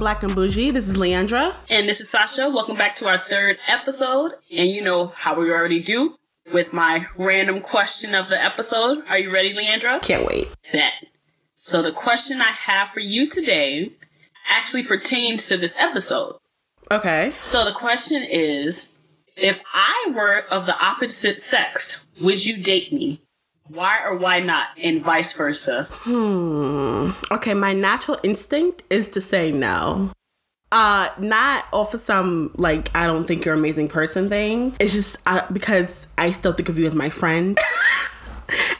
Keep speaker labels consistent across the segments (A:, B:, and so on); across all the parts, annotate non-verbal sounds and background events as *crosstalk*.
A: Black and Bougie. This is Leandra.
B: And this is Sasha. Welcome back to our third episode. And you know how we already do with my random question of the episode. Are you ready, Leandra?
A: Can't wait.
B: Bet. So the question I have for you today actually pertains to this episode.
A: Okay.
B: So the question is, if I were of the opposite sex, would you date me? Why or why not? And vice versa.
A: Hmm. Okay, my natural instinct is to say no. Uh, not off of some like I don't think you're an amazing person thing. It's just uh, because I still think of you as my friend. *laughs*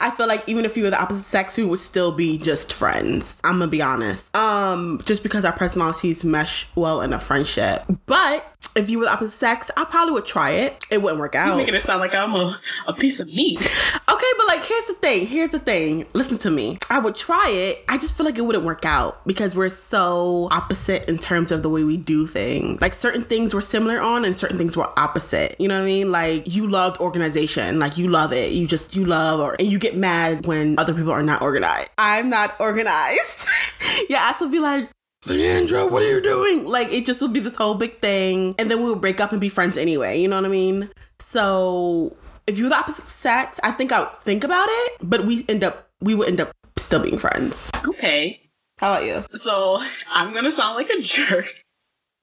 A: I feel like even if you were the opposite sex, we would still be just friends. I'm gonna be honest. Um, just because our personalities mesh well in a friendship. But if you were the opposite sex, I probably would try it. It wouldn't work out.
B: You're making it sound like I'm a, a piece of meat.
A: Okay, but like, here's the thing. Here's the thing. Listen to me. I would try it. I just feel like it wouldn't work out because we're so opposite in terms of the way we do things. Like, certain things we're similar on and certain things we're opposite. You know what I mean? Like, you loved organization. Like, you love it. You just, you love, or, and you get mad when other people are not organized. I'm not organized. *laughs* yeah, I will be like, Leandra, what are you doing? Like, it just would be this whole big thing. And then we would break up and be friends anyway. You know what I mean? So, if you're the opposite sex, I think I would think about it, but we end up, we would end up still being friends.
B: Okay.
A: How about you?
B: So I'm gonna sound like a jerk.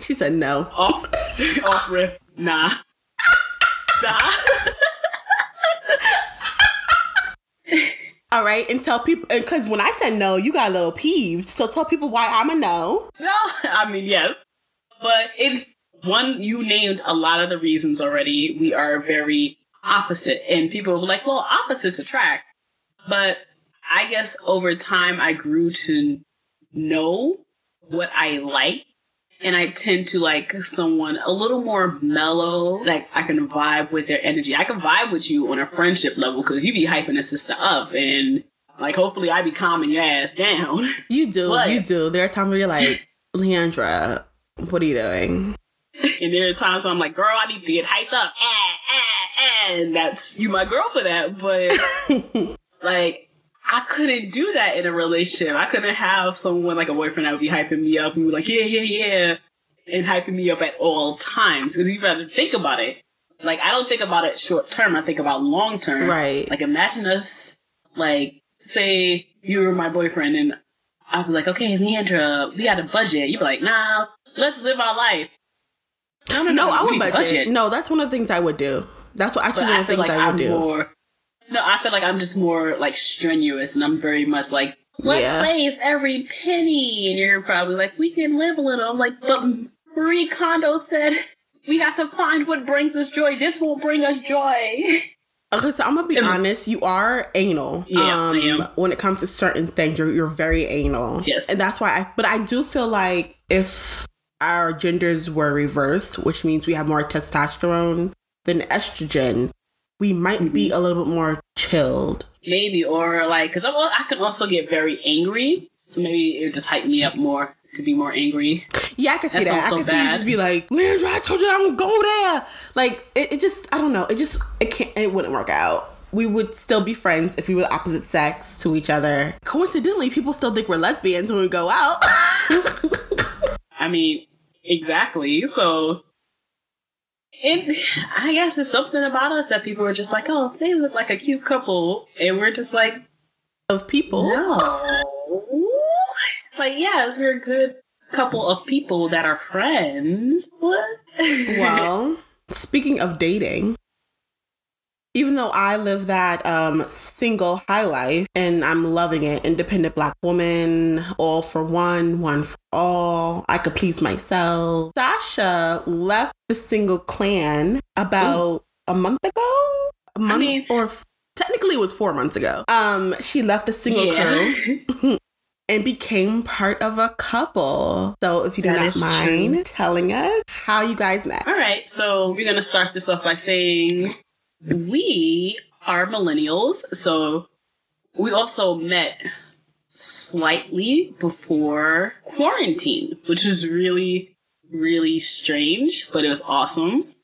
A: She said no.
B: Off, off rip. Nah. Nah. *laughs*
A: All right. And tell people, because when I said no, you got a little peeved. So tell people why I'm a no.
B: No, *laughs* I mean yes, but it's one. You named a lot of the reasons already. We are very opposite, and people were like, "Well, opposites attract." But I guess over time, I grew to know what I like, and I tend to like someone a little more mellow. Like I can vibe with their energy. I can vibe with you on a friendship level because you be hyping a sister up, and like hopefully I be calming your ass down. *laughs*
A: You do.
B: What?
A: You do. There are times where you're like, Leandra, what are you doing?
B: And there are times where I'm like, girl, I need to get hyped up. Ah, ah, ah. And that's you my girl for that. But *laughs* like I couldn't do that in a relationship. I couldn't have someone like a boyfriend that would be hyping me up and be like, yeah, yeah, yeah. And hyping me up at all times. Because you gotta think about it. Like I don't think about it short term, I think about long term.
A: Right.
B: Like imagine us like say you were my boyfriend and I'd be like, okay, Leandra, we got a budget. You'd be like, nah, let's live our life. No, no,
A: No, I would
B: need
A: budget. No, that's one of the things I would do. That's what actually
B: But
A: one of the things
B: like
A: I
B: I'm
A: would do.
B: more. No, I feel like I'm just more like strenuous, and I'm very much like, let's
A: Yeah.
B: save every penny. And you're probably like, we can live a little. I'm like, but Marie Kondo said we have to find what brings us joy. This won't bring us joy. *laughs*
A: Okay, so I'm gonna be honest. You are anal.
B: Yeah, I
A: um,
B: am.
A: When it comes to certain things, you're you're very anal.
B: Yes.
A: and that's why. I, but I do feel like if our genders were reversed, which means we have more testosterone than estrogen, we might
B: Mm-hmm.
A: be a little bit more chilled.
B: maybe, or like, because I can also get very angry. So maybe it would just hype me up more to be more angry.
A: Yeah, I can see
B: That
A: that. I can see you just be like, Leandra, I told you I don't go there. Like it, it just, I don't know. It just, it can't, it wouldn't work out. We would still be friends if we were opposite sex to each other. Coincidentally, people still think we're lesbians when we go out. *laughs*
B: I mean, exactly. So, it, I guess it's something about us that people are just like, oh, they look like a cute couple. And we're just like,
A: of people.
B: no. Like, yes, we're a good couple of people that are friends. What?
A: Well, *laughs* speaking of dating, even though I live that um, single high life and I'm loving it, independent black woman, all for one, one for all, I could please myself. Sasha left the single clan about a month ago, a month
B: mean-
A: or f- technically it was four months ago. Um, she left the single crew *laughs* and became part of a couple. So if you do
B: That
A: not mind
B: true.
A: telling us how you guys met.
B: All right, so we're gonna start this off by saying we are millennials, so we also met slightly before quarantine, which was really, really strange, but it was awesome.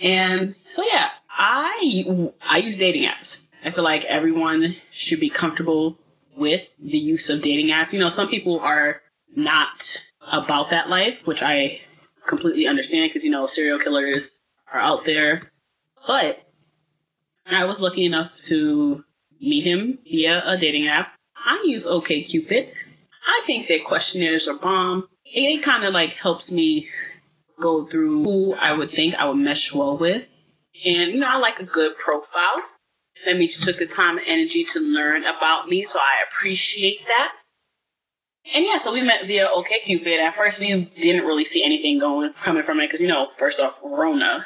B: And so yeah, I I use dating apps. I feel like everyone should be comfortable with the use of dating apps. You know, some people are not about that life, which I completely understand because, you know, serial killers are out there. But I was lucky enough to meet him via a dating app. I use OKCupid. I think their questionnaires are bomb. It, it kind of like helps me go through who I would think I would mesh well with. And, you know, I like a good profile. That means you took the time and energy to learn about me, so I appreciate that. And yeah, so we met via OKCupid. At first, we didn't really see anything going coming from it because you know, first off, Rona.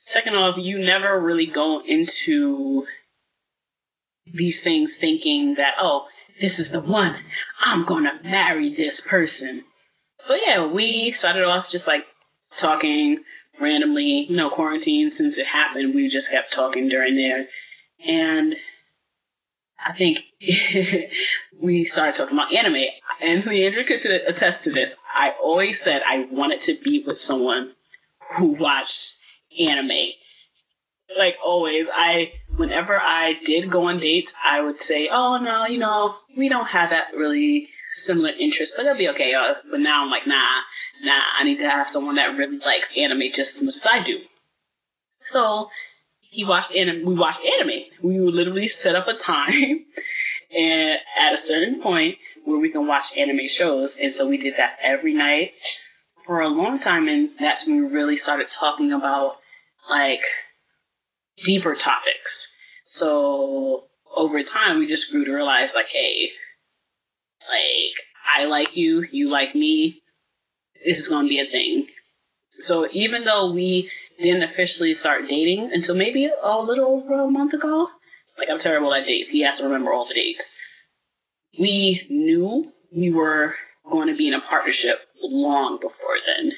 B: Second off, you never really go into these things thinking that oh, this is the one. I'm gonna marry this person. But yeah, we started off just like talking randomly. You know, quarantine since it happened, we just kept talking during there, and I think *laughs* we started talking about anime. And Leandra could attest to this. I always said I wanted to be with someone who watched anime. Like always, I whenever I did go on dates, I would say, "Oh no, you know, we don't have that really similar interest, but it'll be okay." Uh, but now I'm like, "Nah, nah, I need to have someone that really likes anime just as much as I do." So he watched anime. We watched anime. We would literally set up a time, *laughs* and at a certain point where we can watch anime shows, and so we did that every night for a long time, and that's when we really started talking about like deeper topics. So over time, we just grew to realize, like, hey, like I like you, you like me. This is going to be a thing. So even though we didn't officially start dating until maybe a little over a month ago. Like I'm terrible at dates. He has to remember all the dates. We knew we were going to be in a partnership long before then.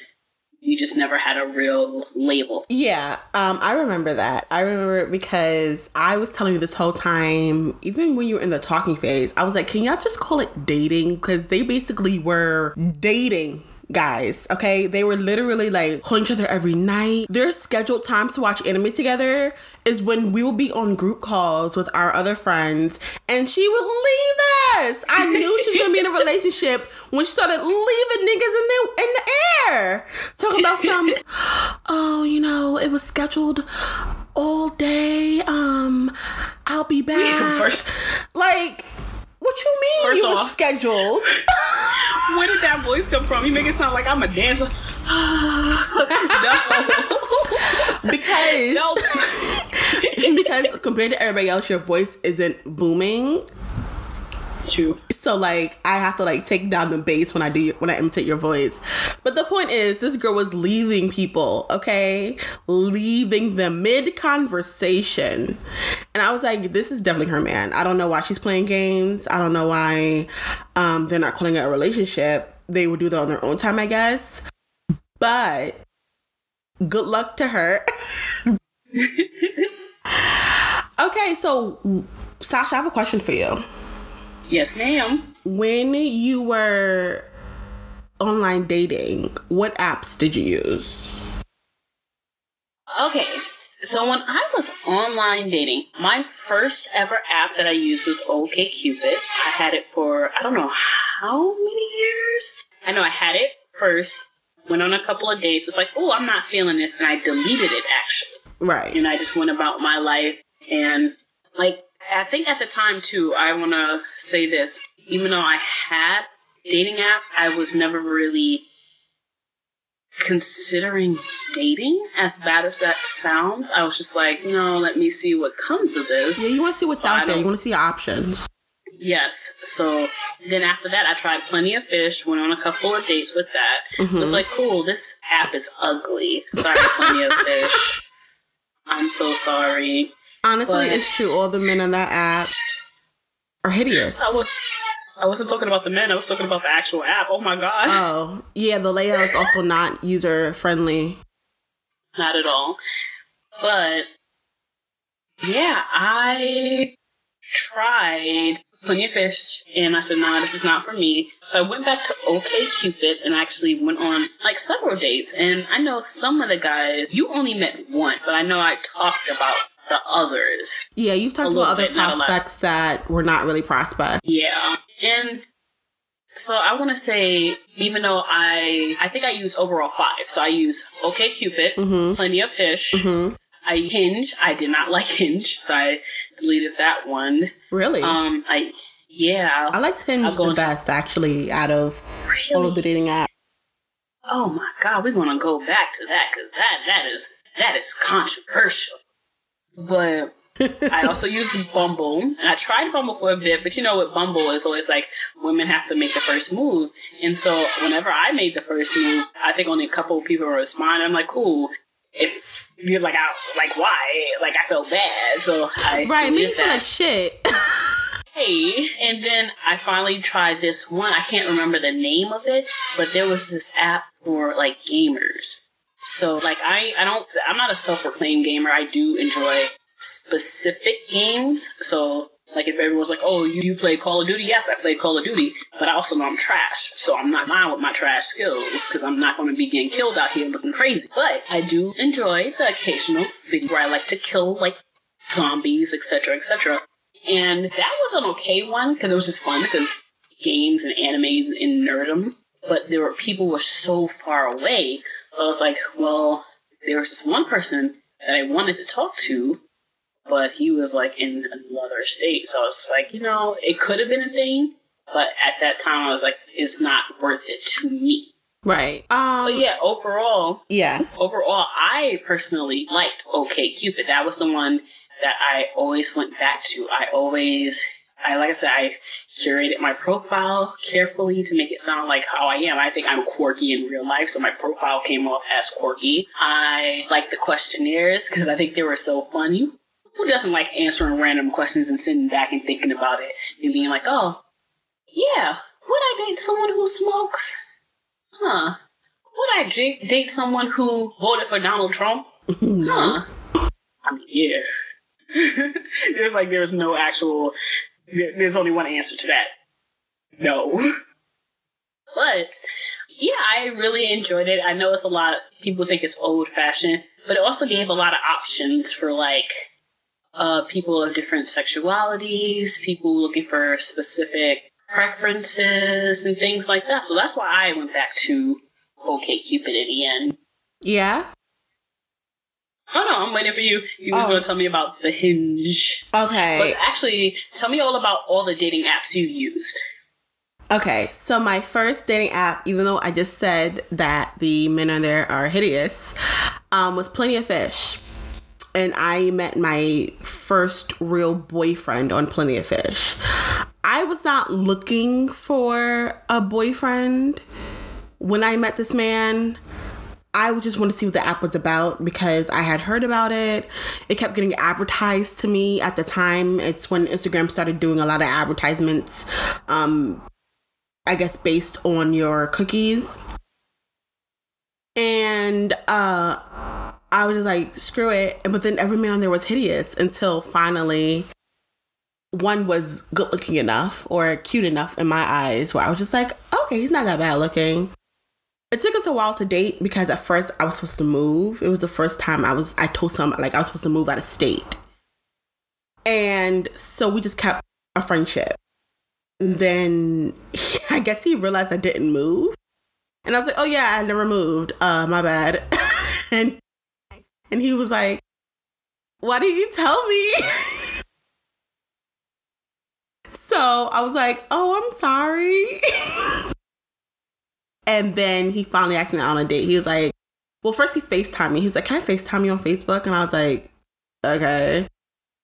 B: We just never had a real label.
A: Yeah, um, I remember that. I remember it because I was telling you this whole time, even when you were in the talking phase, I was like, can y'all just call it dating? Because they basically were dating guys, okay? They were literally like calling each other every night. Their scheduled times to watch anime together is when we will be on group calls with our other friends and she would leave us. I knew she was gonna be in a relationship when she started leaving niggas in the in the air. Talking about some *gasps* oh, you know, it was scheduled all day. Um, I'll be *laughs* back. Like what you mean? First you off, was scheduled. *laughs*
B: Where did that voice come from? You make it sound like I'm a dancer. *laughs* no.
A: because no. *laughs* because compared to everybody else, your voice isn't booming.
B: True.
A: So like I have to like take down the bass when I do when I imitate your voice. But the point is this girl was leaving people, okay? Leaving them mid conversation. And I was like, this is definitely her man. I don't know why she's playing games. I don't know why um, they're not calling it a relationship. They would do that on their own time, I guess. But good luck to her. *laughs* okay, so Sasha, I have a question for you.
B: Yes, ma'am.
A: When you were online dating, what apps did you use?
B: Okay, so when I was online dating, my first ever app that I used was OKCupid. I had it for I don't know how many years. I know I had it first, went on a couple of dates, was like, oh, I'm not feeling this, and I deleted it actually.
A: Right.
B: And I just went about my life and like I think at the time too, I want to say this. Even though I had dating apps, I was never really considering dating. As bad as that sounds, I was just like, no, let me see what comes of this.
A: Yeah, you want to see what's out there. You want to see options.
B: Yes. So then after that, I tried Plenty of Fish. Went on a couple of dates with that. Mm-hmm. Was like, cool. This app is ugly. Sorry, Plenty of *laughs* Fish. I'm so sorry.
A: Honestly, but it's true. All the men on that app are hideous.
B: I was I wasn't talking about the men. I was talking about the actual app. Oh my god.
A: Oh yeah, the layout is also not user friendly.
B: Not at all. But yeah, I tried plenty of fish and I said, nah, this is not for me. So I went back to OKCupid and actually went on like several dates. And I know some of the guys, you only met one, but I know I talked about the others.
A: Yeah, you've talked about other bit, prospects that were not really prospects.
B: Yeah. And So I want to say, even though I, I think I use overall five. So I use OK Cupid,
A: Mm-hmm.
B: Plenty of Fish.
A: Mm-hmm.
B: I Hinge. I did not *laughs* like Hinge, so I deleted that one.
A: Really?
B: Um, I yeah.
A: I like Tinge
B: I'll
A: the best, actually, out of all of the dating apps.
B: Oh my god, we're gonna go back to that because that that is that is controversial. But *laughs* I also use Bumble, and I tried Bumble for a bit, but you know what Bumble is always like women have to make the first move, and so whenever I made the first move, I think only a couple of people responded. I'm like, cool. If you're like, I like why? Like I felt bad, so I
A: Right, me you feel like shit. *laughs*
B: Hey, and then I finally tried this one. I can't remember the name of it, but there was this app for like gamers. So like I I don't I'm not a self-proclaimed gamer. I do enjoy specific games. So like if everyone's like, "Oh, you, you play Call of Duty?" Yes, I play Call of Duty, but I also know I'm trash. So I'm not lying with my trash skills because I'm not going to be getting killed out here looking crazy. But I do enjoy the occasional video where I like to kill like zombies, etc., etc. And that was an okay one because it was just fun because games and animes and nerdum. But there were people were so far away, so I was like, well, there was this one person that I wanted to talk to, but he was like in another state. So I was just like, you know, it could have been a thing, but at that time I was like, it's not worth it to me.
A: right. Um,
B: But yeah, overall,
A: yeah.
B: overall, I personally liked OK Cupid. That was the one that I always went back to. I always, I like I said, I curated my profile carefully to make it sound like how I am. I think I'm quirky in real life, so my profile came off as quirky. I like the questionnaires because I think they were so funny. Who doesn't like answering random questions and sitting back and thinking about it and being like, oh, yeah, would I date someone who smokes? Huh. Would I date, date someone who voted for Donald Trump? *laughs*
A: no.
B: Huh. I mean, yeah. *laughs* there's like, there's no actual, there's only one answer to that. No. But, yeah, I really enjoyed it. I know it's a lot, people think it's old fashioned, but it also gave a lot of options for like, uh, people of different sexualities, people looking for specific preferences and things like that. So that's why I went back to OK Cupid at the end.
A: Yeah.
B: Oh no, I'm waiting for you. You were
A: Oh.
B: going to tell me about the Hinge.
A: Okay.
B: But actually, tell me all about all the dating apps you used.
A: Okay, so my first dating app, even though I just said that the men on there are hideous, um, was Plenty of Fish. And I met my first real boyfriend on Plenty of Fish. I was not looking for a boyfriend when I met this man. I just want to see what the app was about because I had heard about it. It kept getting advertised to me at the time. It's when Instagram started doing a lot of advertisements. Um, I guess based on your cookies. And uh I was just like, screw it. And but then every man on there was hideous until finally one was good looking enough or cute enough in my eyes where I was just like, okay, he's not that bad looking. It took us a while to date because at first I was supposed to move. It was the first time I was I told someone like I was supposed to move out of state. And so we just kept a friendship. And then *laughs* I guess he realized I didn't move. And I was like, "Oh yeah, I never moved. Uh my bad." *laughs* and and he was like, "Why didn't you tell me?" *laughs* so, I was like, "Oh, I'm sorry." And then he finally asked me out on a date. He was like, "Well, first he FaceTimed me. He's like, "Can I FaceTime you on Facebook?" And I was like, "Okay."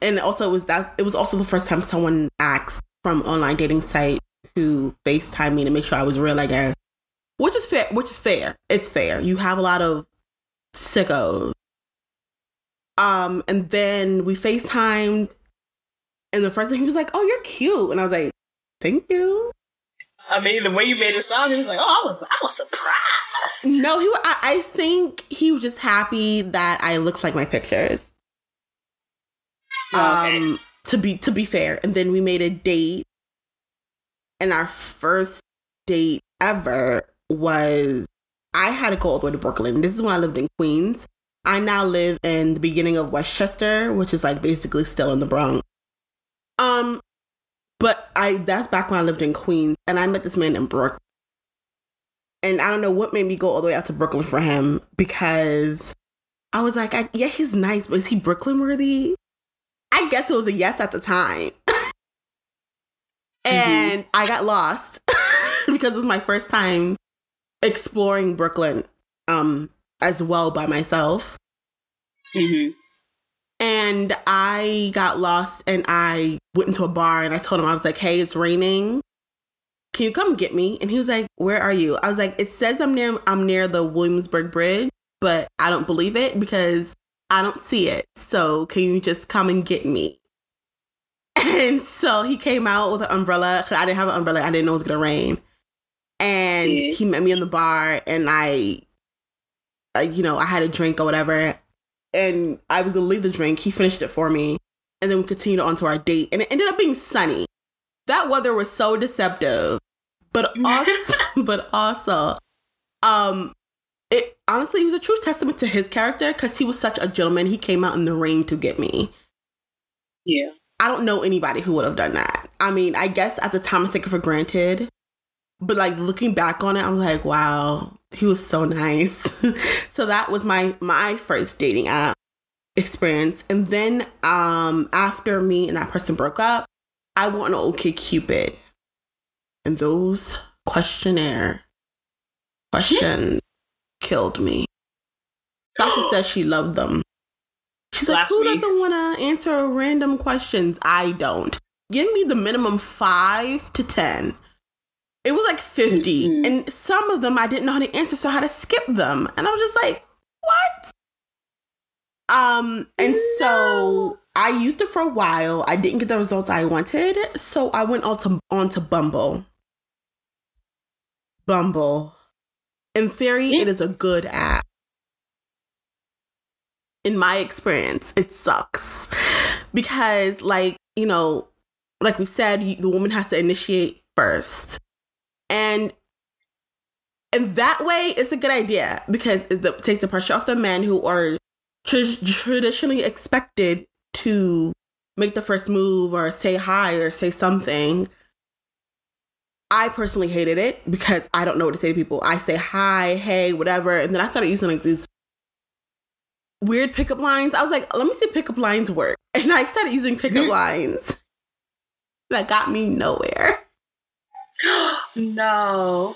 A: And also it was that it was also the first time someone asked from online dating site to FaceTime me to make sure I was real, I guess. Which is fair which is fair. It's fair. You have a lot of sickos. Um, and then we FaceTimed and the first thing he was like, Oh, you're cute. And I was like, Thank you.
B: I mean, the way you made it sound, he was like, "Oh, I was, I was surprised."
A: No, he I, I think he was just happy that I looked like my pictures.
B: Oh, okay.
A: Um to be to be fair. And then we made a date. And our first date ever was I had to go all the way to Brooklyn. This is when I lived in Queens. I now live in the beginning of Westchester, which is like basically still in the Bronx. Um But I that's back when I lived in Queens and I met this man in Brooklyn. And I don't know what made me go all the way out to Brooklyn for him because I was like, I, yeah, he's nice, but is he Brooklyn worthy? I guess it was a yes at the time. and mm-hmm. I got lost *laughs* because it was my first time exploring Brooklyn um as well by myself. Mm-hmm. And I got lost and I went into a bar and I told him, I was like, hey, it's raining. Can you come get me? And he was like, Where are you? I was like, It says I'm near I'm near the Williamsburg Bridge, but I don't believe it because I don't see it. So can you just come and get me? *laughs* And so he came out with an umbrella because I didn't have an umbrella. I didn't know it was gonna rain. And he met me in the bar, and I, you know, I had a drink or whatever and I was gonna leave the drink. He finished it for me, and then we continued on to our date, and it ended up being sunny. That weather was so deceptive, but *laughs* also, but also, um, it honestly was a true testament to his character because he was such a gentleman. He came out in the rain to get me.
B: Yeah,
A: I don't know anybody who would have done that. I mean, I guess at the time I take it for granted, but like looking back on it, I'm like, wow, he was so nice. *laughs* so that was my my first dating app experience. And then um after me and that person broke up, I went on OK Cupid. And those questionnaire questions killed me. Tasha says she loved them. She's Last like, who week. doesn't want to answer random questions? I don't. Give me the minimum five to ten it was like 50. Mm-hmm. And some of them I didn't know how to answer, so I had to skip them. And I was just like, what? Um, and no. so I used it for a while. I didn't get the results I wanted. So I went on to on to Bumble. Bumble. In theory, it is a good app. In my experience, it sucks. Because, like, you know, like we said, the woman has to initiate first and and that way it's a good idea because it takes the pressure off the men who are tr- traditionally expected to make the first move or say hi or say something I personally hated it because I don't know what to say to people. I say hi, hey, whatever. And then I started using like these weird pickup lines. I was like, let me see pickup lines work. *laughs* And I started using pickup lines that got me nowhere. *gasps* *gasps* *gasps*
B: no.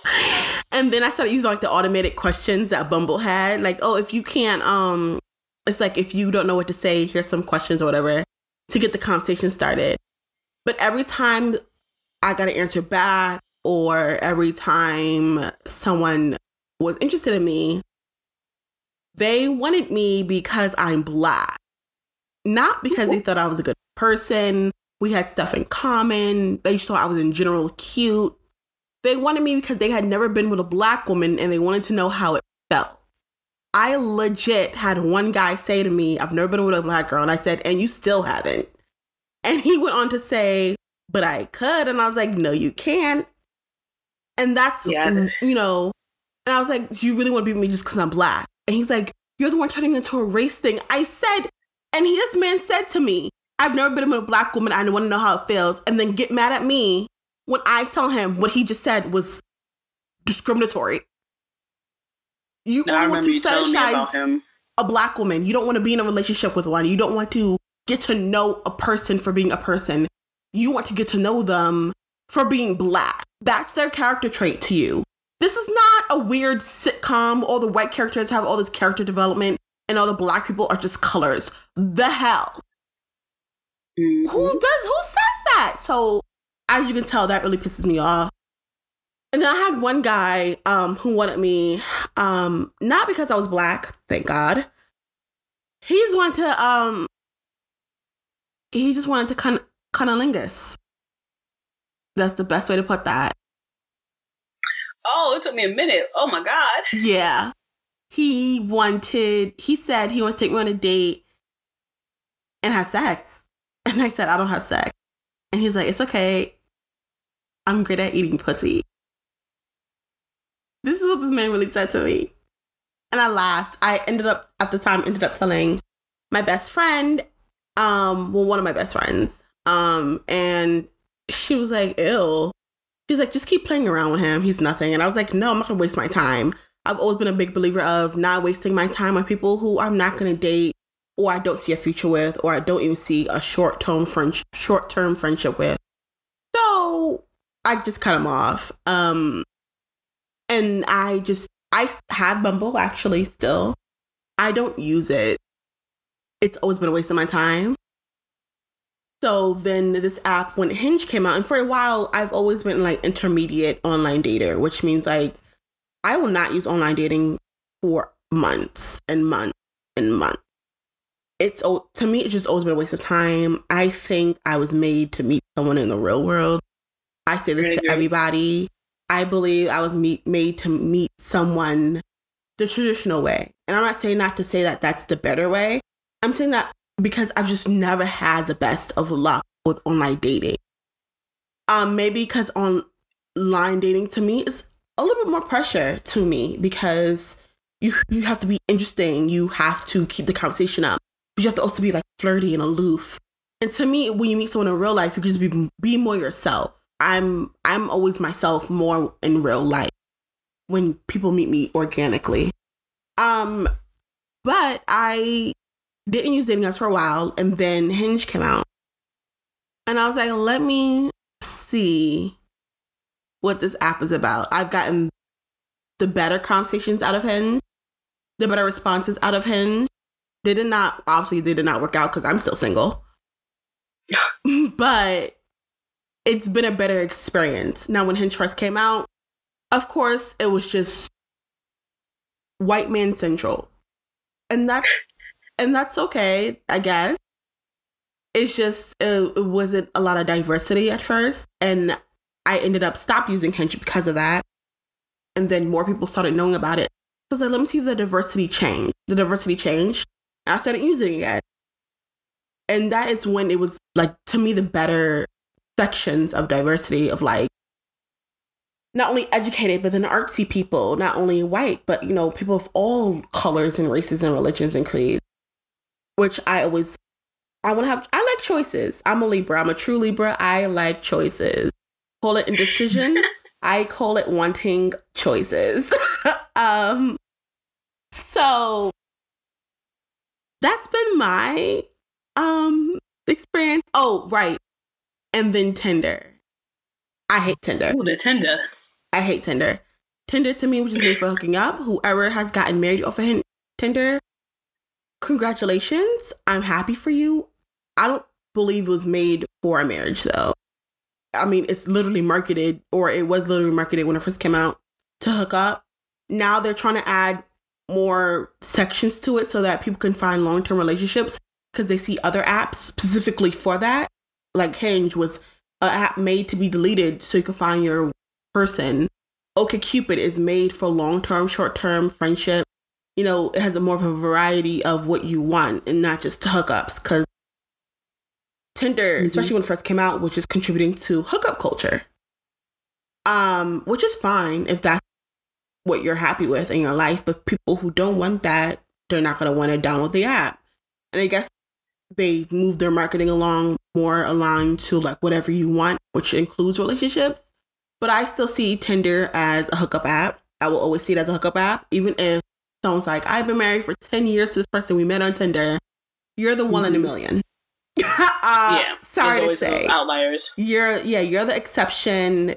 A: And then I started using like the automated questions that Bumble had. Like, oh, if you can't, um, it's like if you don't know what to say, here's some questions or whatever to get the conversation started. But every time I got an answer back, or every time someone was interested in me, they wanted me because I'm black, not because they thought I was a good person we had stuff in common. They just thought I was in general cute. They wanted me because they had never been with a black woman and they wanted to know how it felt. I legit had one guy say to me, I've never been with a black girl. And I said, and you still haven't. And he went on to say, but I could. And I was like, no, you can't. And that's, yeah. you know, and I was like, you really want to be with me just because I'm black? And he's like, you're the one turning into a race thing. I said, and he, this man said to me, I've never been with a black woman. I want to know how it feels. And then get mad at me when I tell him what he just said was discriminatory. You only want to fetishize a black woman. You don't want to be in a relationship with one. You don't want to get to know a person for being a person. You want to get to know them for being black. That's their character trait to you. This is not a weird sitcom. All the white characters have all this character development and all the black people are just colors. The hell. Mm-hmm. Who does who says that? So as you can tell, that really pisses me off. And then I had one guy um, who wanted me, um, not because I was black, thank God. He just wanted to, um, he just wanted to con- cunnilingus. That's the best way to put that.
B: Oh, it took me a minute. Oh my God.
A: Yeah. He wanted, he said he wanted to take me on a date and have sex. And I said, I don't have sex. And he's like, It's okay. I'm great at eating pussy. This is what this man really said to me. And I laughed. I ended up, at the time, ended up telling my best friend, um, well, one of my best friends. Um, and she was like, ill. was like, just keep playing around with him. He's nothing. And I was like, no, I'm not gonna waste my time. I've always been a big believer of not wasting my time on people who I'm not gonna date or I don't see a future with or I don't even see a short term friend short term friendship with. I just cut him off. Um and I just I have Bumble actually still. I don't use it. It's always been a waste of my time. So then this app, when Hinge came out, and for a while, I've always been like intermediate online dater, which means like I will not use online dating for months and months and months. It's to me, it's just always been a waste of time. I think I was made to meet someone in the real world. I say this to everybody. I believe I was meet, made to meet someone the traditional way. And I'm not saying not to say that that's the better way. I'm saying that because I've just never had the best of luck with online dating. Um, maybe because online dating to me is a little bit more pressure to me because you you have to be interesting. You have to keep the conversation up. You have to also be like flirty and aloof. And to me, when you meet someone in real life, you can just be be more yourself. I'm I'm always myself more in real life when people meet me organically. Um, but I didn't use dating apps for a while, and then Hinge came out, and I was like, let me see what this app is about. I've gotten the better conversations out of Hinge, the better responses out of Hinge. They did not, obviously, they did not work out because I'm still single. *laughs* but it's been a better experience. Now, when Hinge first came out, of course, it was just white man central. And that's and that's okay, I guess. It's just it, it wasn't a lot of diversity at first, and I ended up stop using Hinge because of that. And then more people started knowing about it. So I was like, let me see if the diversity changed. The diversity changed. I started using it again. And that is when it was like to me the better sections of diversity of like not only educated but then artsy people, not only white, but you know, people of all colors and races and religions and creeds which I always I want to have I like choices. I'm a Libra. I'm a true Libra. I like choices. Call it indecision. *laughs* I call it wanting choices. *laughs* um so that's been my um experience. Oh, right. And then Tinder. I hate Tinder.
B: Oh, the Tinder.
A: I hate Tinder. Tinder to me was just made for hooking up. Whoever has gotten married off of Tinder, congratulations. I'm happy for you. I don't believe it was made for a marriage though. I mean, it's literally marketed, or it was literally marketed when it first came out to hook up. Now they're trying to add more sections to it so that people can find long term relationships because they see other apps specifically for that. Like Hinge was an app made to be deleted so you can find your person. OkCupid is made for long term, short term friendship you know, it has a more of a variety of what you want and not just hookups. Because Tinder, mm-hmm. especially when it first came out, which is contributing to hookup culture. Um, which is fine if that's what you're happy with in your life. But people who don't want that, they're not gonna want to download the app. And I guess they move their marketing along more aligned to like whatever you want, which includes relationships. But I still see Tinder as a hookup app. I will always see it as a hookup app, even if someone's like, I've been married for 10 years to this person we met on Tinder. You're the one in a mm-hmm. million. *laughs* uh, yeah. Sorry to say.
B: outliers.
A: You're, yeah, you're the exception.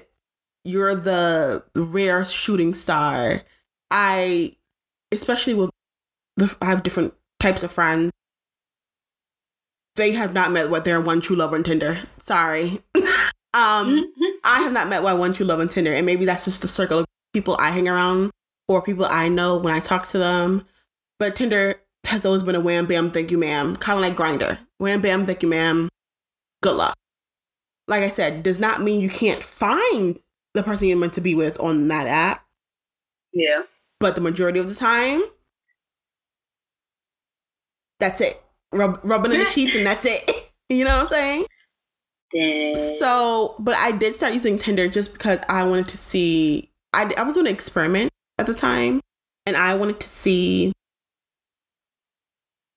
A: You're the rare shooting star. I, especially with, the, I have different types of friends. They have not met what their one true love on Tinder. Sorry. *laughs* um, I have not met my one true love on Tinder, and maybe that's just the circle of people I hang around or people I know when I talk to them. But Tinder has always been a wham bam, thank you, ma'am. Kind of like Grindr. Wham bam, thank you, ma'am. Good luck. Like I said, does not mean you can't find the person you're meant to be with on that app.
B: Yeah.
A: But the majority of the time, that's it. Rub, rubbing in the sheets and that's it. *laughs* You know what I'm saying?
B: Dang.
A: So, but I did start using Tinder just because I wanted to see. I, I was going to experiment at the time, and I wanted to see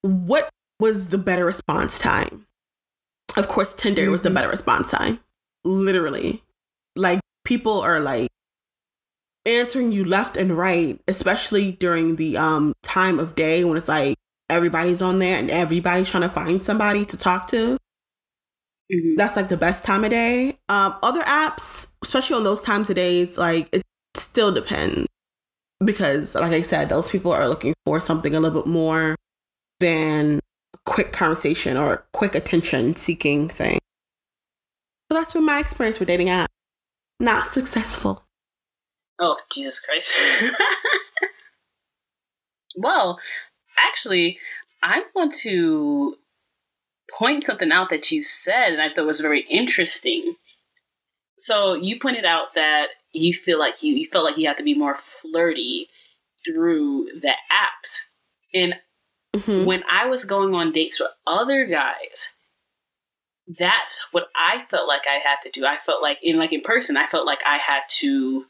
A: what was the better response time. Of course, Tinder mm-hmm. was the mm-hmm. better response time. Literally. Like people are like answering you left and right, especially during the um time of day when it's like everybody's on there and everybody's trying to find somebody to talk to. Mm-hmm. That's like the best time of day. Um, other apps, especially on those times of days, like it still depends because, like I said, those people are looking for something a little bit more than a quick conversation or a quick attention seeking thing. So that's been my experience with dating apps. Not successful.
B: Oh, Jesus Christ. *laughs* well, actually, I want to point something out that you said and I thought was very interesting. So you pointed out that you feel like you, you felt like you have to be more flirty through the apps. And mm-hmm. when I was going on dates with other guys, that's what I felt like I had to do. I felt like in like in person, I felt like I had to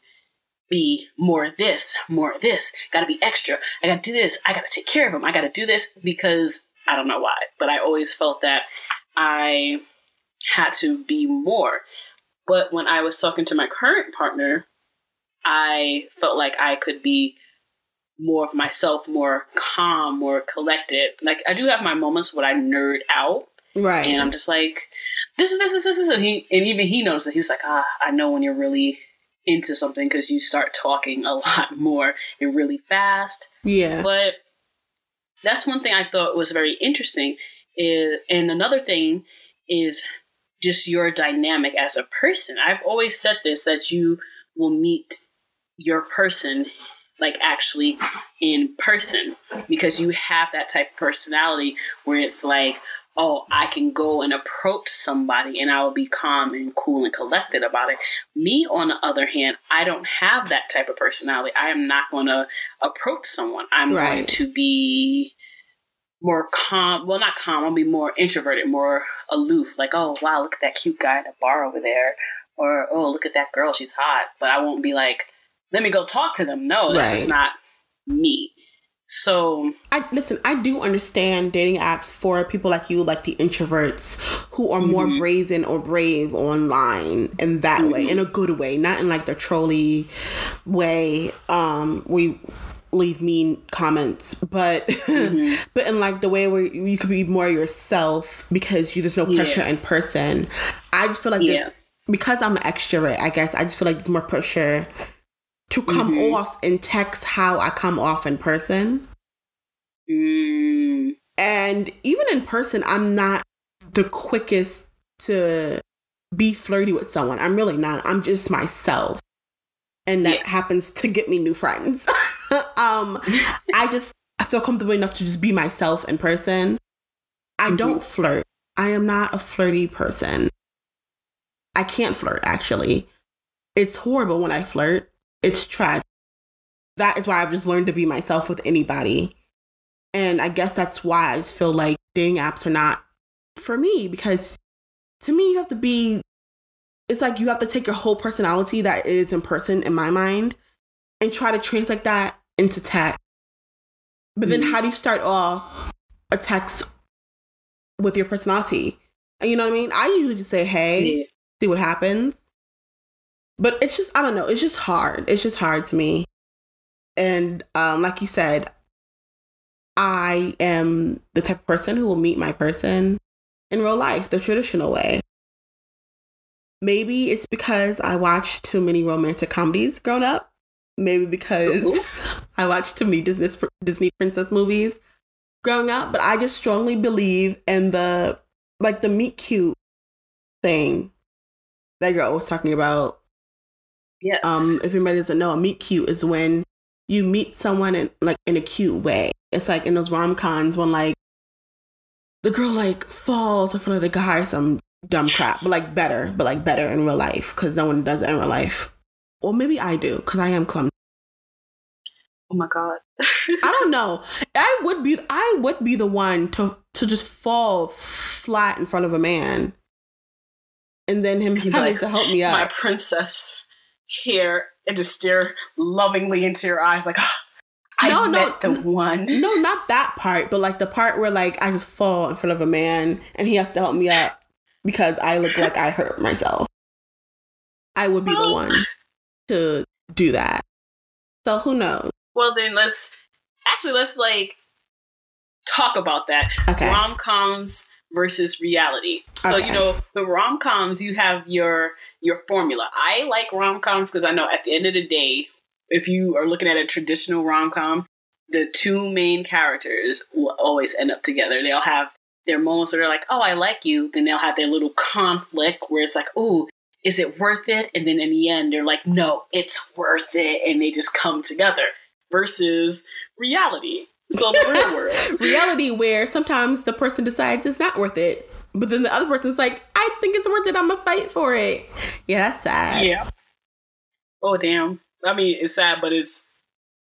B: be more this, more of this. Got to be extra. I got to do this. I got to take care of him. I got to do this because I don't know why, but I always felt that I had to be more. But when I was talking to my current partner, I felt like I could be more of myself, more calm, more collected. Like I do have my moments when I nerd out.
A: Right.
B: And I'm just like, this is this, this, this, this. And he and even he knows that he was like, ah, I know when you're really into something because you start talking a *laughs* lot more and really fast.
A: Yeah.
B: But that's one thing I thought was very interesting. Is, and another thing is just your dynamic as a person. I've always said this that you will meet your person like actually in person because you have that type of personality where it's like oh, I can go and approach somebody and I will be calm and cool and collected about it. Me, on the other hand, I don't have that type of personality. I am not going to approach someone. I'm right. going to be more calm. Well, not calm. I'll be more introverted, more aloof. Like, oh, wow, look at that cute guy at the bar over there. Or, oh, look at that girl. She's hot. But I won't be like, let me go talk to them. No, right. that's just not me. So
A: I listen, I do understand dating apps for people like you, like the introverts who are mm-hmm. more brazen or brave online in that mm-hmm. way, in a good way, not in like the trolley way, um, we leave mean comments, but mm-hmm. *laughs* but in like the way where you could be more yourself because you there's no pressure yeah. in person. I just feel like yeah. because I'm an extrovert, I guess I just feel like there's more pressure to come mm-hmm. off in text how I come off in person.
B: Mm.
A: And even in person, I'm not the quickest to be flirty with someone. I'm really not. I'm just myself. And that yeah. happens to get me new friends. *laughs* um, *laughs* I just I feel comfortable enough to just be myself in person. I mm-hmm. don't flirt. I am not a flirty person. I can't flirt actually. It's horrible when I flirt it's tragic. That is why I've just learned to be myself with anybody. And I guess that's why I just feel like dating apps are not for me because to me, you have to be, it's like you have to take your whole personality that is in person in my mind and try to translate that into text. But then, mm-hmm. how do you start off a text with your personality? And you know what I mean? I usually just say, hey, yeah. see what happens. But it's just I don't know, it's just hard. It's just hard to me. And um, like you said, I am the type of person who will meet my person in real life, the traditional way. Maybe it's because I watched too many romantic comedies growing up. Maybe because *laughs* I watched too many Disney Disney princess movies growing up. But I just strongly believe in the like the meet cute thing that girl was talking about
B: Yes.
A: Um, if anybody doesn't know, a meet cute is when you meet someone in like in a cute way. It's like in those rom coms when like the girl like falls in front of the guy or some dumb crap, but like better, but like better in real life because no one does it in real life. Or maybe I do because I am clumsy.
B: Oh my god. *laughs*
A: I don't know. I would be I would be the one to to just fall flat in front of a man. And then him having like, to help me out.
B: My princess here and just stare lovingly into your eyes like oh, I no, met no, the one. *laughs*
A: No, not that part, but like the part where like I just fall in front of a man and he has to help me up because I look like I hurt myself. I would be the one to do that. So who knows?
B: Well, then let's actually let's like talk about that.
A: Okay.
B: Rom coms versus reality. So
A: Okay.
B: you know, the rom coms you have your your formula. I like rom coms because I know at the end of the day, if you are looking at a traditional rom com, the two main characters will always end up together. They'll have their moments where they're like, "Oh, I like you," then they'll have their little conflict where it's like, "Oh." Is it worth it? And then in the end, they're like, no, it's worth it. And they just come together versus reality. So the real world. *laughs*
A: Reality where sometimes the person decides it's not worth it. But then the other person's like, I think it's worth it. I'm gonna fight for it. Yeah, that's sad.
B: Yeah. Oh damn. I mean, it's sad, but it's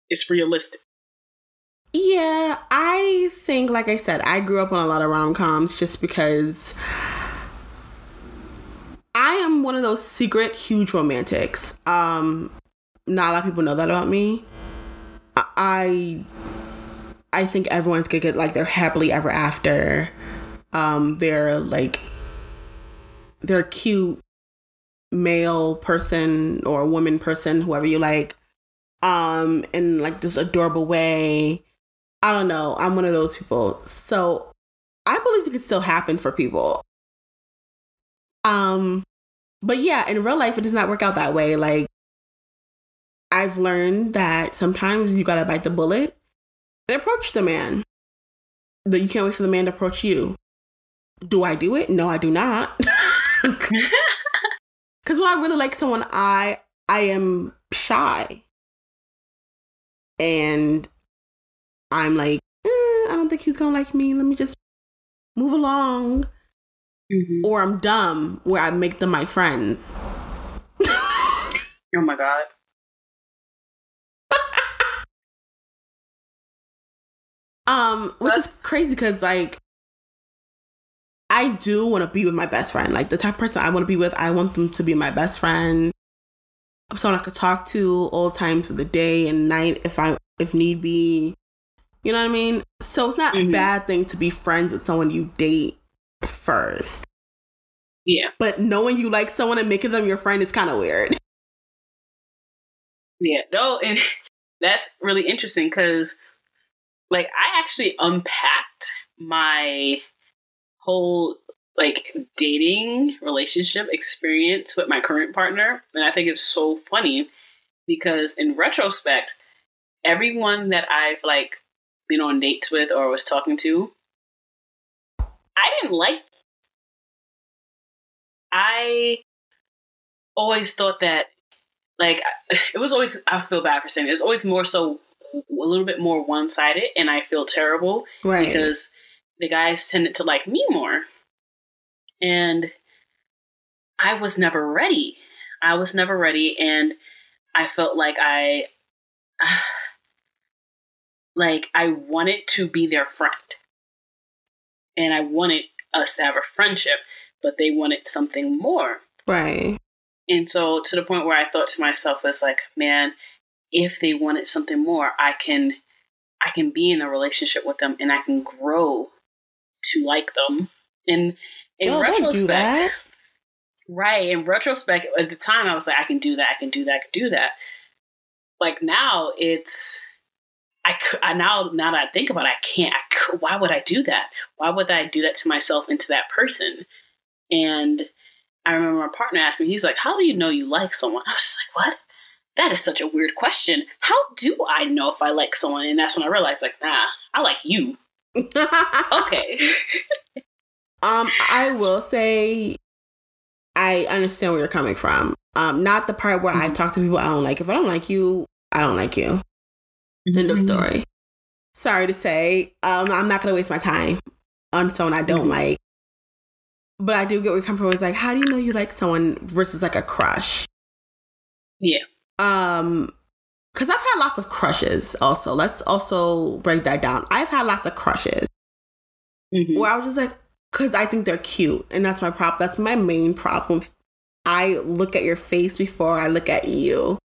B: it's realistic.
A: Yeah, I think, like I said, I grew up on a lot of rom coms just because I am one of those secret huge romantics. Um, not a lot of people know that about me. I I think everyone's gonna get like their happily ever after. Um, they're like they're cute male person or woman person, whoever you like, um, in like this adorable way. I don't know. I'm one of those people. So I believe it can still happen for people. Um, but yeah, in real life, it does not work out that way. Like, I've learned that sometimes you gotta bite the bullet and approach the man. That you can't wait for the man to approach you. Do I do it? No, I do not. *laughs* Because when I really like someone, I I am shy, and I'm like, eh, I don't think he's gonna like me. Let me just move along.
B: Mm-hmm.
A: Or I'm dumb, where I make them my friend. *laughs*
B: Oh my god.
A: Um,
B: So
A: which is crazy because like I do want to be with my best friend. Like the type of person I want to be with, I want them to be my best friend. Someone I could talk to all times of the day and night if I if need be. You know what I mean? So it's not a
B: Mhm.
A: bad thing to be friends with someone you date first.
B: Yeah.
A: But knowing you like someone and making them your friend is kind of weird.
B: Yeah. No, and *laughs* that's really interesting because like I actually unpacked my whole like dating relationship experience with my current partner and I think it's so funny because in retrospect everyone that I've like been on dates with or was talking to I didn't like I always thought that like it was always I feel bad for saying it. It was always more so a little bit more one sided and I feel terrible
A: Right.
B: because the guys tended to like me more. And I was never ready. I was never ready and I felt like I *sighs* like I wanted to be their friend. And I wanted us to have a friendship, but they wanted something more.
A: right.
B: And so to the point where I thought to myself was like, man, if they wanted something more, I can I can be in a relationship with them and I can grow to like them. And in
A: No, do
B: retrospect,
A: that.
B: right, in retrospect, at the time I was like, I can do that, I can do that, I can do that. Like now it's I, I now now that I think about it, I can't. I why would I do that? Why would I do that to myself and to that person? And I remember my partner asked me, he was like, How do you know you like someone? I was just like, What? That is such a weird question. How do I know if I like someone? And that's when I realized, like, nah, I like you. *laughs* Okay. *laughs*
A: Um, I will say I understand where you're coming from. Um, not the part where I
B: Mhm.
A: talk to people I don't like. If I don't like you, I don't like you. End of story. Sorry to say, um, I'm not gonna waste my time on someone I don't
B: Mhm.
A: like. But I do get where you're coming from. It's like, how do you know you like someone versus like a crush?
B: Yeah.
A: Um, because I've had lots of crushes. Also, let's also break that down. I've had lots of crushes
B: Mhm.
A: where I was just like, because I think they're cute, and that's my problem. That's my main problem. I look at your face before I look at you,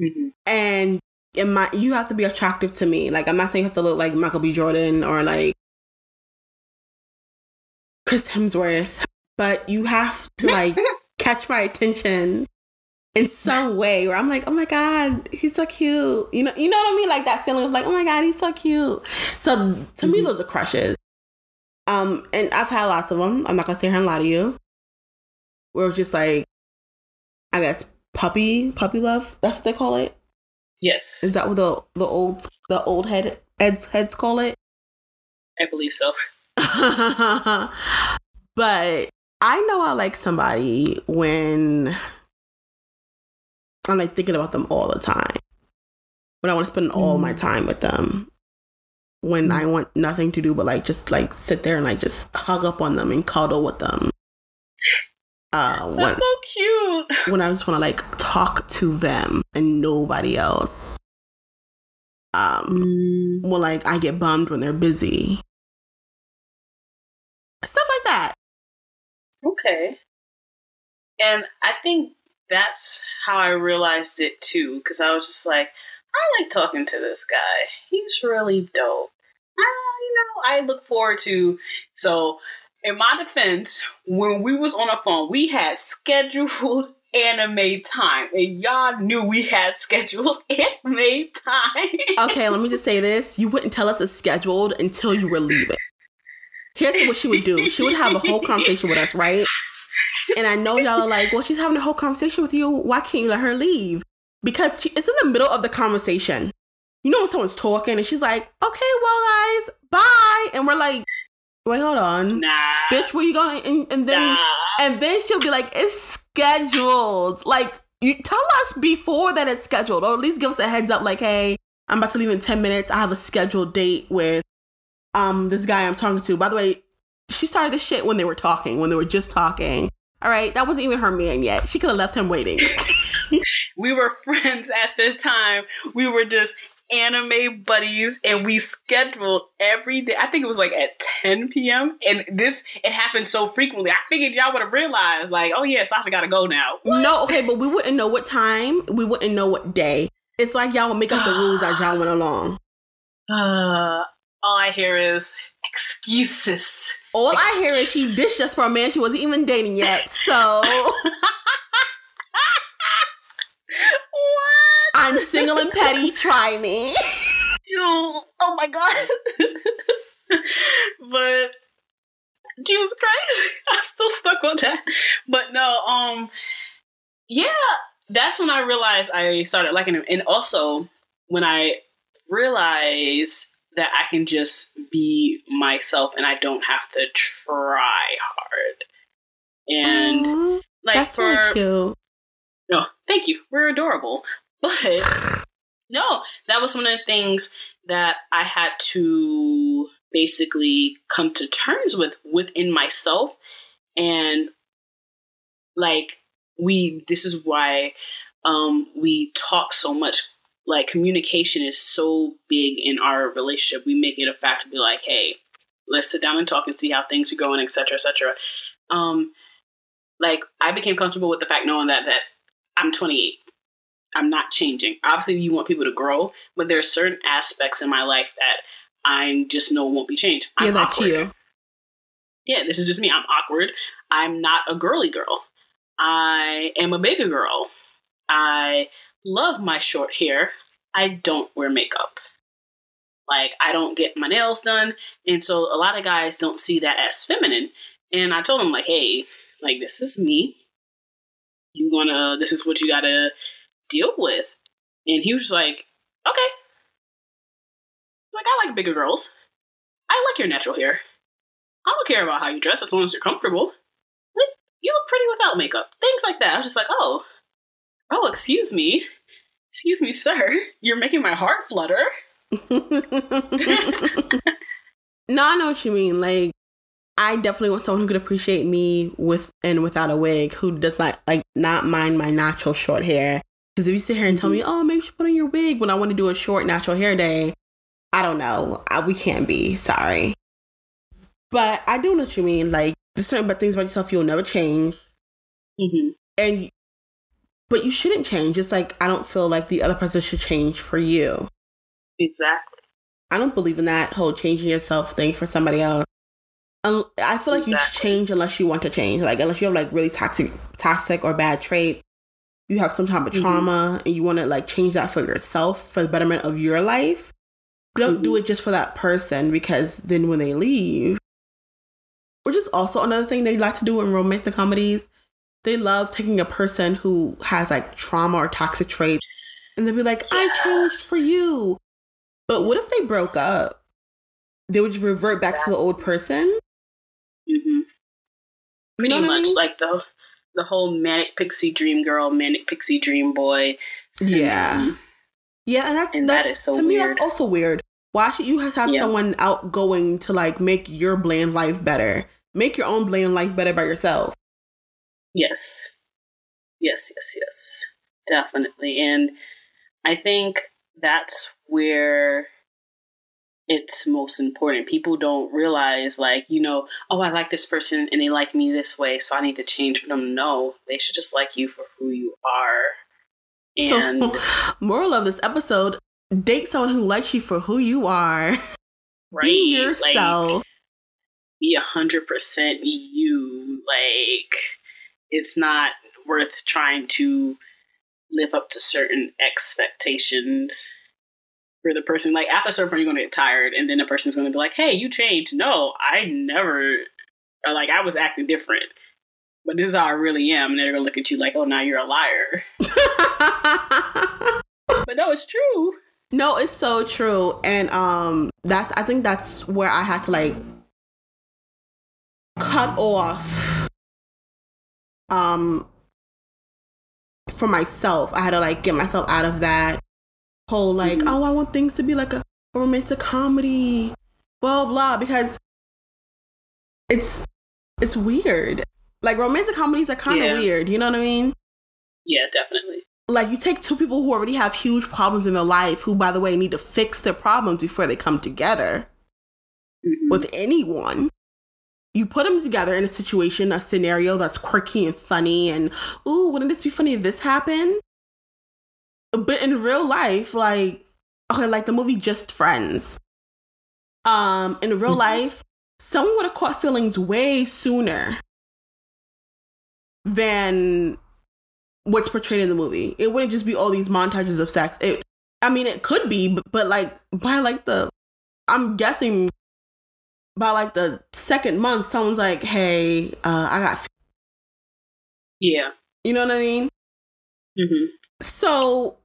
B: Mhm.
A: and in my you have to be attractive to me. Like I'm not saying you have to look like Michael B. Jordan or like Chris Hemsworth, but you have to like *laughs* catch my attention in some way where I'm like, oh my god, he's so cute. You know, you know what I mean? Like that feeling of like, oh my god, he's so cute. So to mm-hmm. me, those are crushes. Um, and I've had lots of them. I'm not gonna sit here and lie to you. We're just like, I guess puppy puppy love. That's what they call it.
B: Yes.
A: Is that what the the old the old head heads heads call it?
B: I believe so. *laughs*
A: but I know I like somebody when I'm like thinking about them all the time. But I want to spend all my mm. time with them. When. I want nothing to do but like just like sit there and like just hug up on them and cuddle with them.
B: Uh, when, That's so cute. *laughs*
A: When I just want to like talk to them and nobody else. Um, mm. well, like I get bummed when they're busy. Stuff like that.
B: Okay. And I think that's how I realized it too, because I was just like, I like talking to this guy. He's really dope. I, you know, I look forward to. So, in my defense, when we was on the phone, we had scheduled *laughs* anime time, and y'all knew we had scheduled *laughs* anime time.
A: okay, let me just say this: you wouldn't tell us it's scheduled until you were leaving. Here's what she would do: she would have a whole conversation with us, right? And I know y'all are like, well, she's having a whole conversation with you. Why can't you let her leave? Because she, it's in the middle of the conversation. You know when someone's talking and she's like, okay, well, guys, bye. And we're like, wait, hold on.
B: Nah.
A: Bitch, where you going? And, and then, nah. and then she'll be like, it's scheduled. Like, you tell us before that it's scheduled, or at least give us a heads up, like, hey, I'm about to leave in 10 minutes. I have a scheduled date with um this guy I'm talking to. By the way, she started the shit when they were talking, when they were just talking. All right, that wasn't even her man yet. She could have left him waiting. *laughs* *laughs*
B: we were friends at the time. We were just anime buddies and we scheduled every day. I think it was like at 10 p.m. And this, it happened so frequently. I figured y'all would have realized, like, oh yeah, Sasha gotta go now.
A: What? No, okay, but we wouldn't know what time. We wouldn't know what day. It's like y'all would make up the rules as y'all went along. *sighs*
B: Uh, all I hear is excuses.
A: All. I hear is she dished us for a man she wasn't even dating yet. So *laughs* what? I'm single and petty. Try me.
B: Ew. Oh my god. *laughs* but Jesus Christ, *laughs* I'm still stuck on that. But no, um, yeah, that's when I realized I started liking him, and also when I realized that I can just be myself and I don't have to try hard. And Aww, like that's for really cute. No, thank you. We're adorable. *laughs* But no, that was one of the things that I had to basically come to terms with within myself and like we this is why um we talk so much like communication is so big in our relationship. We make it a fact to be like, hey, let's sit down and talk and see how things are going, etc., etc. Um, like I became comfortable with the fact knowing that that I'm 28. I'm not changing. Obviously, you want people to grow, but there are certain aspects in my life that I just know won't be changed. I'm yeah, that's awkward. you. Yeah, this is just me. I'm awkward. I'm not a girly girl. I am a bigger girl. I love my short hair. I don't wear makeup. Like, I don't get my nails done. And so a lot of guys don't see that as feminine. And I told him, like, hey, like, this is me. You gonna, this is what you gotta deal with. And he was like, okay. Like, I like bigger girls. I like your natural hair. I don't care about how you dress as long as you're comfortable. Like, you look pretty without makeup. Things like that. I was just like, oh, oh, excuse me. Excuse me, sir. You're making my heart flutter. *laughs*
A: no, I know what you mean. Like, I definitely want someone who could appreciate me with and without a wig, who does not like not mind my natural short hair. Because if you sit here and tell me, mm-hmm. oh, maybe you should put on your wig when I want to do a short natural hair day, I don't know. I, we can't be. Sorry. But I do know what you mean. Like, there's certain things about yourself you'll never change. Mm-hmm. And but you shouldn't change. It's like I don't feel like the other person should change for you.
B: Exactly.
A: I don't believe in that whole changing yourself thing for somebody else. I feel like exactly. you change unless you want to change. Like unless you have like really toxic, toxic or bad trait. you have some type of
B: Mhm.
A: trauma and you want to like change that for yourself for the betterment of your life, don't do
B: Mhm.
A: it just for that person because then when they leave, which is also another thing they like to do in romantic comedies, they love taking a person who has like trauma or toxic traits and they'll be like, I changed for you. But what if they broke up? They would just revert back to the old person?
B: hmm
A: You know what I
B: much
A: mean?
B: like the the whole manic pixie dream girl, manic pixie dream boy. syndrome.
A: Yeah. Yeah, and that's
B: And that
A: that's
B: so
A: to me
B: weird.
A: that's also weird. Why should you have to have
B: Yeah.
A: someone outgoing to like make your bland life better? Make your own bland life better by yourself.
B: Yes. Yes, yes, yes. Definitely. And I think that's where it's most important. People don't realize, like, you know, oh, I like this person and they like me this way, so I need to change them. No, they should just like you for who you are. And
A: so, *laughs* moral of this episode: date someone who likes you for who you are.
B: right,
A: Be
B: like,
A: yourself.
B: be a hundred percent you. Like it's not worth trying to live up to certain expectations for the person. Like after a certain point, you're gonna get tired, and then the person's gonna be like, "Hey, you changed." No, I never. Or like I was acting different, but this is how I really am. And they're gonna look at you like, "Oh, now you're a liar." *laughs* But no, it's true.
A: no, it's so true, and um, that's I think that's where I had to like cut off um for myself. I had to like get myself out of that whole like,
B: Mhm.
A: oh, I want things to be like a, a romantic comedy, blah blah, because it's it's weird. Like romantic comedies are kind of
B: Yeah.
A: weird. You know what I mean?
B: Yeah, definitely.
A: Like you take two people who already have huge problems in their life, who by the way need to fix their problems before they come together
B: Mhm.
A: with anyone. You put them together in a situation, a scenario that's quirky and funny, and ooh, wouldn't this be funny if this happened? But in real life, like okay, like the movie Just Friends. Um, in real
B: Mhm.
A: life, someone would have caught feelings way sooner than what's portrayed in the movie. It wouldn't just be all these montages of sex. It, I mean, it could be, but, but like by like the, I'm guessing by like the second month, someone's like, "Hey, uh, I got,"
B: yeah.
A: you know what I mean?
B: hmm
A: So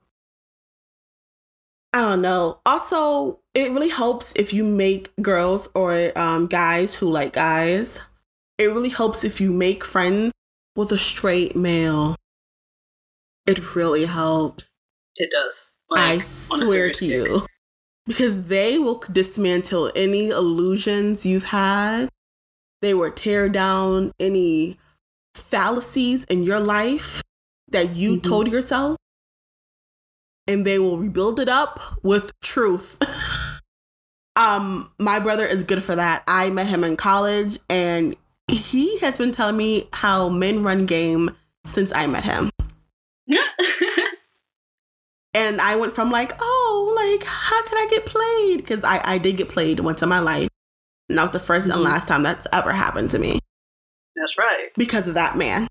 A: I don't know. Also, it really helps if you make girls or um, guys who like guys. It really helps if you make friends with a straight male. It really helps.
B: It does.
A: I swear to you. Because they will dismantle any illusions you've had. They will tear down any fallacies in your life that you
B: Mhm.
A: told yourself. And they will rebuild it up with truth. *laughs* um, my brother is good for that. I met him in college and he has been telling me how men run game since I met him. *laughs* And I went from like, oh, like, how can I get played? Because I, I did get played once in my life. And that was the 1st and
B: Mhm.
A: last time that's ever happened to me
B: That's right.
A: because of that man.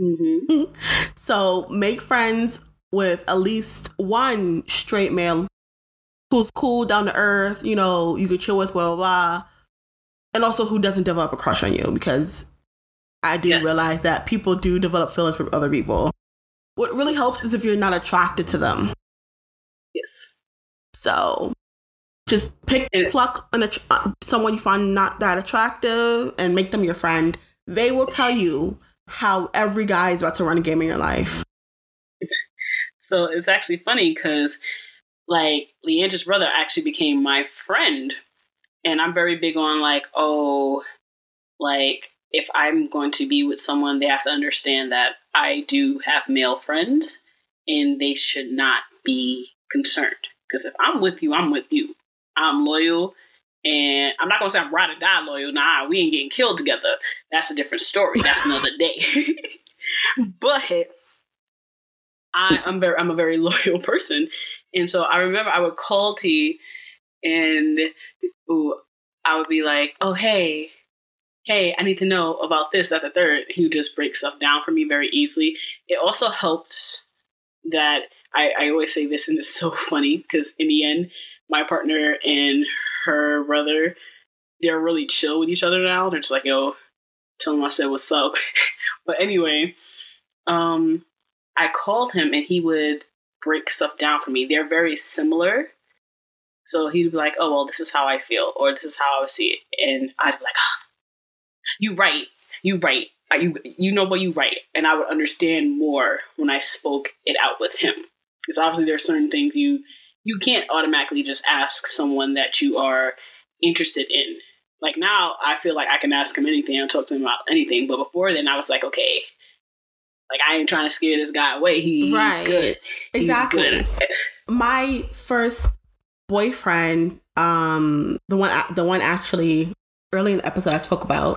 B: Mm-hmm. *laughs*
A: So make friends with at least one straight male who's cool, down to earth, you know, you can chill with, blah, blah, blah. And also who doesn't develop a crush on you because I do
B: Yes.
A: realize that people do develop feelings for other people. What really helps is if you're not attracted to them.
B: Yes.
A: So just pick,
B: And-
A: pluck an, uh, someone you find not that attractive and make them your friend. They will tell you how every guy is about to run a game in your life.
B: So it's actually funny because, like, Leandra's brother actually became my friend. And I'm very big on, like, oh, like, if I'm going to be with someone, they have to understand that I do have male friends and they should not be concerned. Because if I'm with you, I'm with you. I'm loyal. And I'm not going to say I'm ride or die loyal. Nah, we ain't getting killed together. That's a different story. That's *laughs* another day. *laughs* but I, I'm very I'm a very *laughs* loyal person, and so I remember I would call T, and ooh, I would be like, "Oh hey, hey, I need to know about this, that, the third. He just breaks stuff down for me very easily. It also helps that I, I always say this, and it's so *laughs* funny because in the end, my partner and her brother, they're really chill with each other now. They're just like, yo, tell him I said what's up. *laughs* but anyway, um, I called him and he would break stuff down for me. They're very similar. So he'd be like, oh, well, this is how I feel, or this is how I see it. And I'd be like, oh, you right, you right. You, you know what you right. And I would understand more when I spoke it out with him. Because obviously there are certain things you you can't automatically just ask someone that you are interested in. Like now, I feel like I can ask him anything and talk to him about anything. But before then, I was like, okay, like I ain't trying to scare this guy away. He, right. He's good.
A: Exactly. He's good. My first boyfriend, um, the one, the one actually early in the episode I spoke about,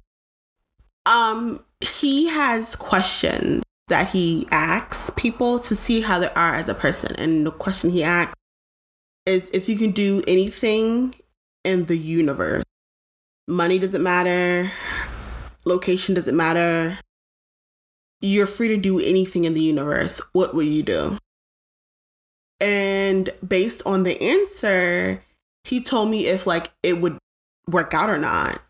A: um, he has questions that he asks people to see how they are as a person, and the question he asks is if you can do anything in the universe. Money doesn't matter, location doesn't matter. You're free to do anything in the universe. What will you do? And based on the answer, he told me if like it would work out or not.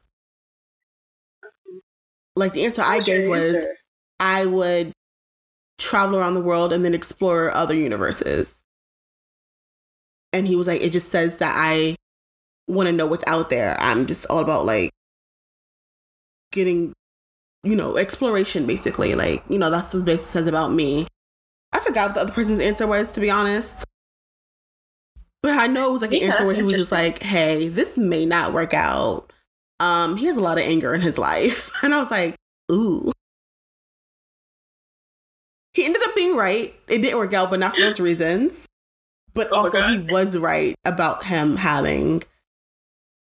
A: Like the answer I gave was answer? I would travel around the world and then explore other universes. And he was like, it just says that I want to know what's out there. I'm just all about like getting, you know, exploration basically. Like, you know, that's what basically says about me. I forgot what the other person's answer was, to be honest. But I know it was like an answer where he was just like, hey, this may not work out. Um, he has a lot of anger in his life. *laughs* And I was like, ooh. He ended up being right. It didn't work out, but not for those reasons. But oh also, he was right about him having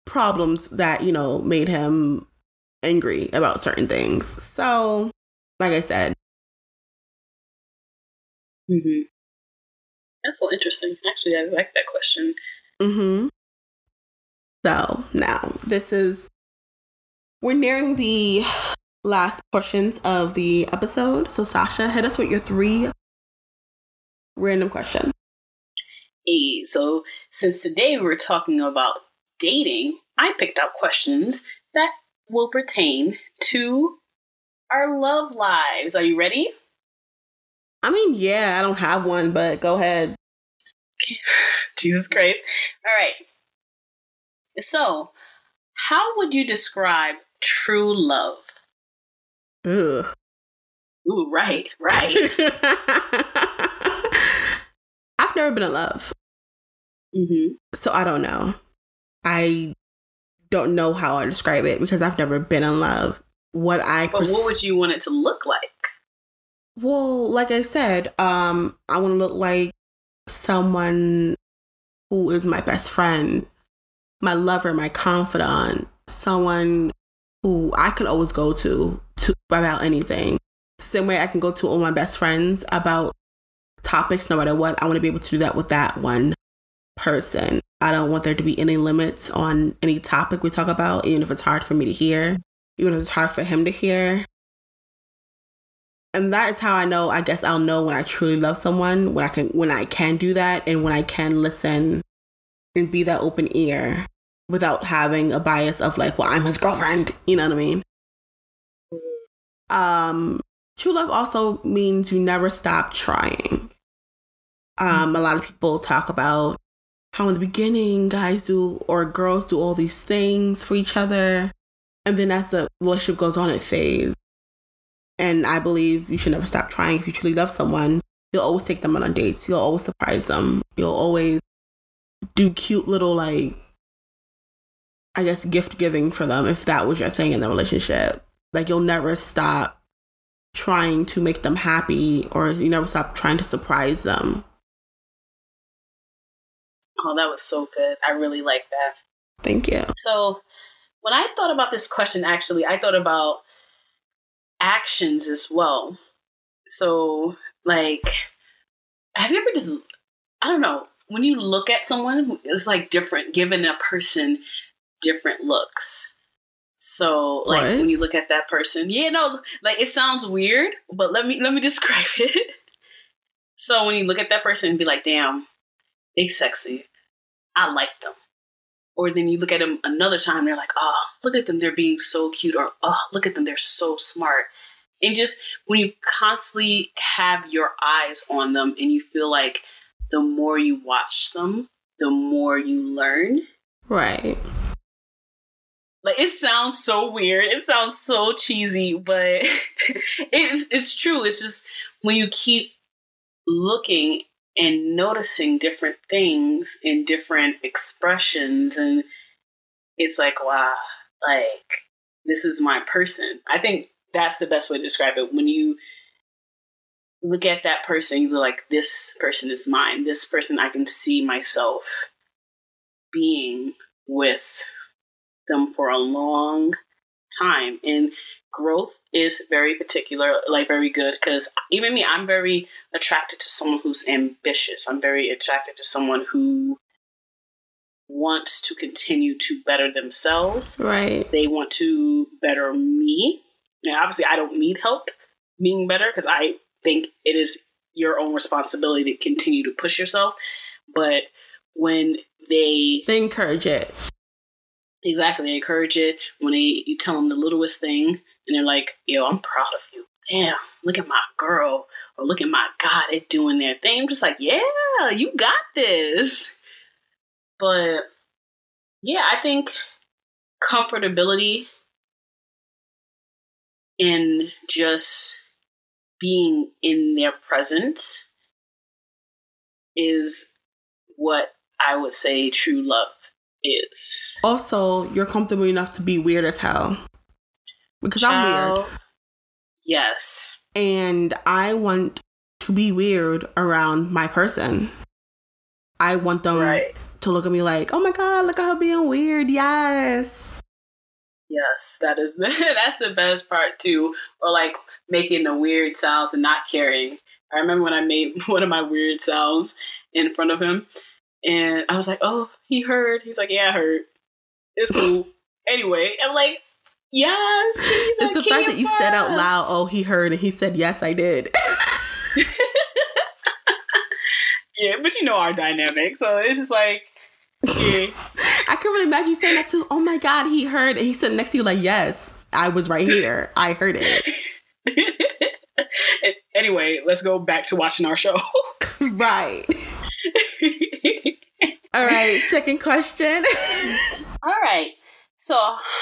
A: problems that, you know, made him angry about certain things. So, like I said.
B: Mm-hmm. That's so interesting. Actually, I like that question.
A: Mm-hmm. So now this is we're nearing the last portions of the episode. So Sasha, hit us with your three random questions.
B: Hey, so since today we're talking about dating, I picked out questions that will pertain to our love lives. Are you ready?
A: I mean, yeah, I don't have one, but go ahead. *laughs*
B: Jesus Christ. All right. So, how would you describe true love? Ugh. Ooh, right, right. *laughs*
A: I've never been in love. Mm-hmm. So I don't know. I don't know how I describe it because I've never been in love. What I
B: But what would you want it to look like?
A: Well, like I said, um, I want to look like someone who is my best friend, my lover, my confidant, someone who I can always go to to about anything. Same way I can go to all my best friends about topics no matter what. I want to be able to do that with that one person. I don't want there to be any limits on any topic we talk about, even if it's hard for me to hear, even if it's hard for him to hear. And that is how I know, I guess I'll know when I truly love someone, when I can when I can do that and when I can listen and be that open ear without having a bias of like, well, I'm his girlfriend, you know what I mean? Um true love also means you never stop trying. Um, a lot of people talk about how in the beginning guys do or girls do all these things for each other and then as the relationship goes on it fades and i believe you should never stop trying if you truly love someone you'll always take them on dates you'll always surprise them you'll always do cute little like i guess gift giving for them if that was your thing in the relationship like you'll never stop trying to make them happy or you never stop trying to surprise them
B: Oh, that was so good. I really like that.
A: Thank you.
B: So, when I thought about this question, actually, I thought about actions as well. So, like, have you ever just, I don't know, when you look at someone, it's like different, given a person different looks. So like
A: What?
B: when you look at that person, yeah, no, like it sounds weird, but let me let me *laughs* describe it. so when you look at that person and be like, damn, they sexy. I like them. Or then you look at them another time, they're like, oh, look at them, they're being so cute, or oh, look at them, they're so smart. And just when you constantly have your eyes on them and you feel like the more you watch them, the more you learn.
A: Right.
B: Like it sounds so weird. It sounds so cheesy, but *laughs* it's it's true. It's just when you keep looking and noticing different things in different expressions and it's like wow, like this is my person. I think that's the best way to describe it. When you look at that person, you're like, this person is mine. This person I can see myself being with them for a long time. And growth is very particular, like very good. Because even me, I'm very attracted to someone who's ambitious. I'm very attracted to someone who wants to continue to better themselves.
A: Right.
B: They want to better me. Now, obviously, I don't need help being better because I think it is your own responsibility to continue to push yourself. But when they
A: They encourage it.
B: Exactly they encourage it, when they you tell them the littlest thing, and they're like, "Yo, I'm proud of you. Damn, look at my girl." Or look at my God, they doing their thing. I'm just like, yeah, you got this. But yeah, I think comfortability in just being in their presence is what I would say true love is.
A: Also, you're comfortable enough to be weird as hell. Because I'm weird.
B: Yes.
A: And I want to be weird around my person. I want them
B: Right.
A: to look at me like, oh my God, look at her being weird. Yes.
B: Yes, that is the *laughs* that's the best part too. Or like making the weird sounds and not caring. I remember when I made *laughs* one of my weird sounds in front of him, and I was like, "Oh, he heard." He's like, "Yeah, I heard. It's cool." *laughs* anyway, I'm like, "Yes."
A: It's the fact that you said out loud, oh, he heard, and he said, yes, I did. *laughs*
B: Yeah, but you know our dynamic, so it's just like, yeah. *laughs*
A: I can really imagine you saying that too. Oh my God, he heard. And he sitting next to you like, yes, I was right here. I heard it.
B: anyway, let's go back to watching our show.
A: right. All right. *laughs* Second question. *laughs*
B: All right. So,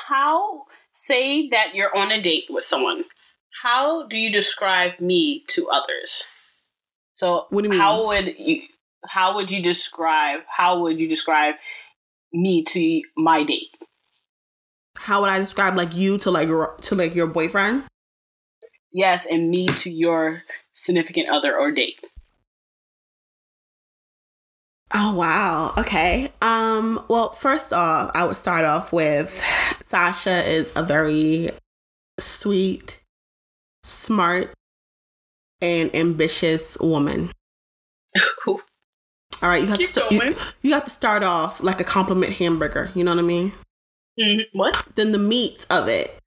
B: how say that you're on a date with someone? How do you describe me to others? So,
A: What do you mean?
B: How would you how would you describe how would you describe me to my date?
A: How would I describe like you to like your to like your boyfriend?
B: Yes, and me to your significant other or date.
A: Oh wow. Okay. Um well, first off, I would start off with Sasha is a very sweet, smart, and ambitious woman. *laughs* All right, you have
B: Keep
A: to st- you, you have to start off like a compliment hamburger, you know what I mean?
B: Mhm. What?
A: Then the meat of it.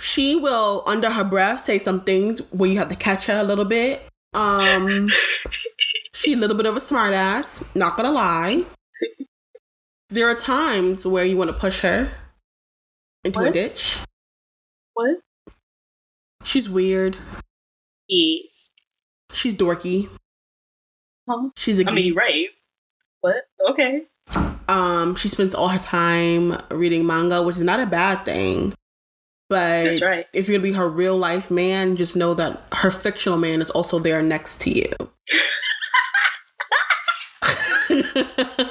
A: She will under her breath say some things where you have to catch her a little bit. Um She a little bit of a smartass, not gonna lie. There are times where you want to push her into a ditch.
B: What?
A: She's weird.
B: E.
A: She's dorky.
B: Huh?
A: She's a
B: I mean, right. What? Okay.
A: Um, she spends all her time reading manga, which is not a bad thing. But
B: right.
A: if you're gonna be her real life man, just know that her fictional man is also there next to you. *laughs*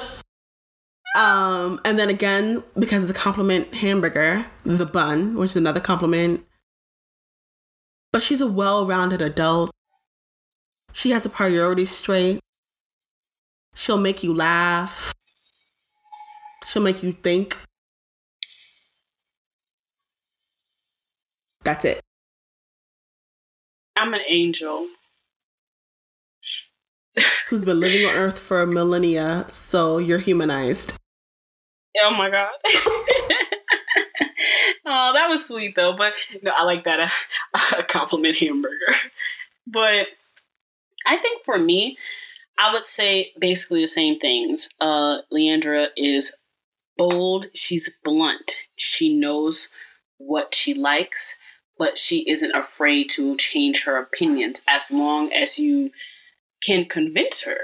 A: um, and then again, because it's a compliment hamburger, the bun, which is another compliment. But she's a well-rounded adult. She has her priorities straight. She'll make you laugh. She'll make you think. That's it.
B: I'm an angel.
A: Who's been living on Earth for millennia, so you're humanized.
B: Oh my god. *laughs* oh, that was sweet though. But no, I like that a, a compliment hamburger. But I think for me, I would say basically the same things. Uh, Leandra is bold. She's blunt. She knows what she likes, but she isn't afraid to change her opinions as long as you can convince her.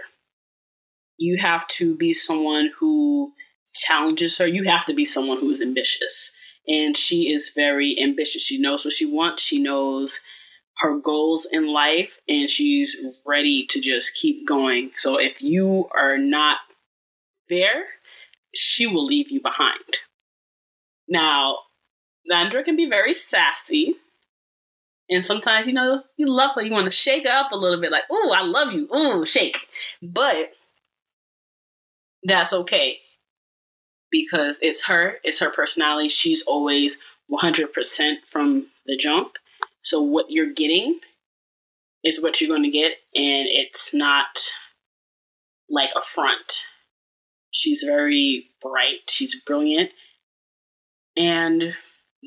B: You have to be someone who challenges her. You have to be someone who is ambitious. And she is very ambitious. She knows what she wants. She knows her goals in life and she's ready to just keep going. So if you are not there, she will leave you behind. Now, Leandra can be very sassy. And sometimes, you know, you love her. You want to shake her up a little bit, like, "Ooh, I love you." Ooh, shake. But that's okay because it's her. It's her personality. She's always 100% from the jump. So what you're getting is what you're going to get, and it's not like a front. She's very bright. She's brilliant. And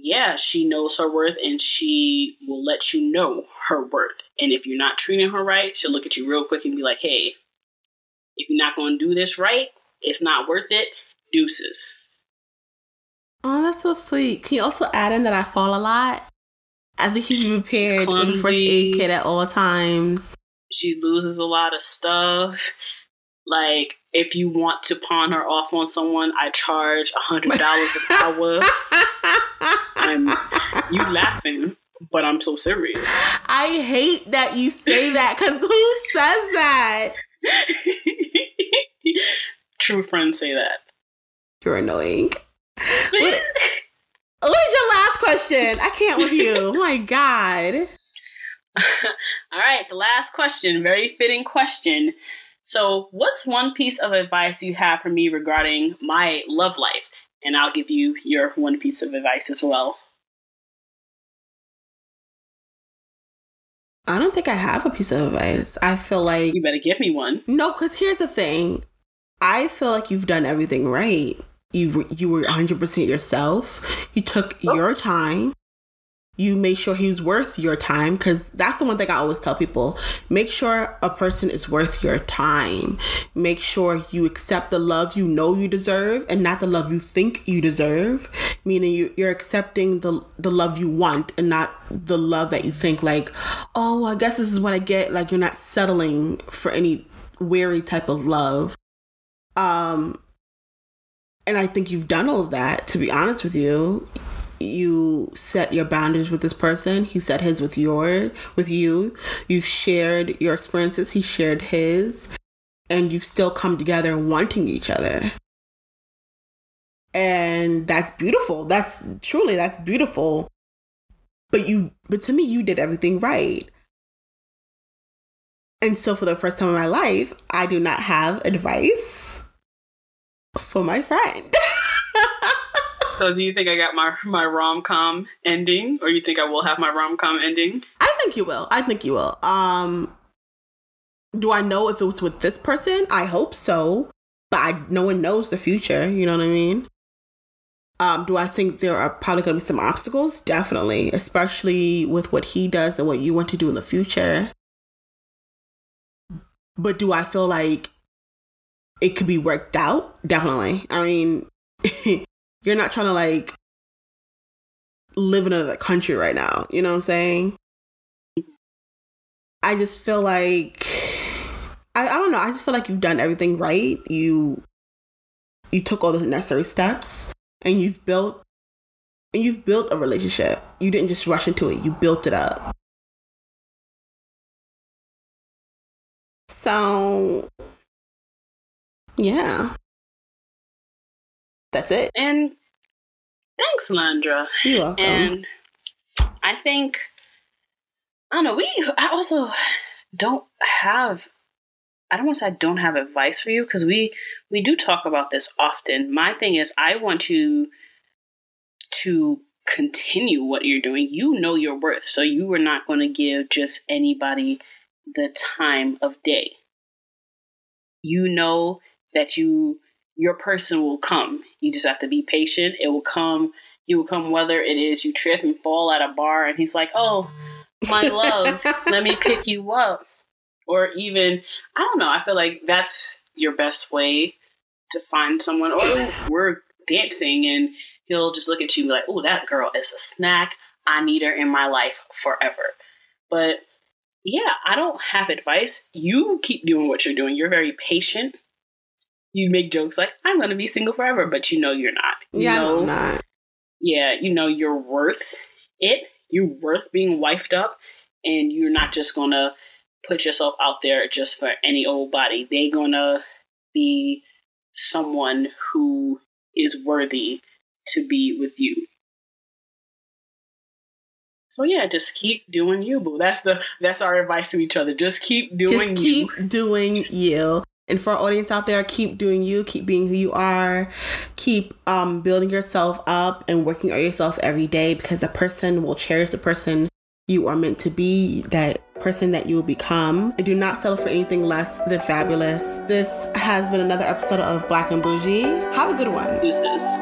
B: yeah, she knows her worth and she will let you know her worth. And if you're not treating her right, she'll look at you real quick and be like, hey, if you're not going to do this right, it's not worth it. Deuces.
A: Oh, that's so sweet. Can you also add in that I fall a lot? I think he's prepared with the first aid kit at all times.
B: She loses a lot of stuff. Like, if you want to pawn her off on someone, I charge a hundred dollars an hour. *laughs* I'm you laughing, but I'm so serious.
A: I hate that you say that because who says that? *laughs*
B: True friends say that.
A: You're annoying. What, what is your last question? I can't with you. Oh my God. *laughs*
B: All right, the last question, very fitting question. So, what's one piece of advice you have for me regarding my love life? And I'll give you your one piece of advice as well.
A: I don't think I have a piece of advice. I feel like
B: you better give me one.
A: No, because here's the thing. I feel like you've done everything right. You you were 100% yourself. You took oh. your time. You make sure he's worth your time because that's the one thing I always tell people. Make sure a person is worth your time. Make sure you accept the love you know you deserve and not the love you think you deserve. Meaning you, you're accepting the, the love you want and not the love that you think, like, oh, I guess this is what I get. Like, you're not settling for any weary type of love. Um, and I think you've done all of that, to be honest with you. You set your boundaries with this person. He set his with your with you. You've shared your experiences. He shared his. And you've still come together wanting each other. And that's beautiful. That's truly that's beautiful. But you but to me you did everything right. And so for the first time in my life, I do not have advice for my friend. *laughs*
B: so do you think I got my my rom com ending, or you think I will have my rom com ending?
A: I think you will. I think you will. Um, do I know if it was with this person? I hope so, but I no one knows the future. You know what I mean? Um, do I think there are probably going to be some obstacles? Definitely, especially with what he does and what you want to do in the future. But do I feel like it could be worked out. Definitely. I mean, you're not trying to like live in another country right now. You know what I'm saying? I just feel like I, I don't know. I just feel like you've done everything right. You you took all the necessary steps and you've built and you've built a relationship. You didn't just rush into it. You built it up. So yeah. That's it.
B: And thanks, Leandra.
A: You're welcome.
B: And I think I don't know, we I also don't have I don't want to say I don't have advice for you because we we do talk about this often. My thing is I want you to continue what you're doing. You know your worth, so you are not going to give just anybody the time of day. You know that you your person will come. You just have to be patient. It will come he will come whether it is you trip and fall at a bar and he's like, "Oh, my *laughs* love, let me pick you up." Or even, I don't know, I feel like that's your best way to find someone. Or *laughs* we're dancing and he'll just look at you like, "Oh, that girl is a snack. I need her in my life forever." But yeah, I don't have advice. You keep doing what you're doing. You're very patient. You make jokes like, I'm going to be single forever, but you know you're not. You
A: yeah,
B: know,
A: I'm not.
B: Yeah, you know you're worth it. You're worth being wifed up, and you're not just going to put yourself out there just for any old body. They're going to be someone who is worthy to be with you. So yeah, just keep doing you, boo. That's the that's our advice to each other. Just keep doing
A: just keep you. doing you. And for our audience out there, keep doing you, keep being who you are, keep um, building yourself up and working on yourself every day because the person will cherish the person you are meant to be, that person that you will become. And do not settle for anything less than fabulous. This has been another episode of Black and Bougie. Have a good one.
B: Deuces.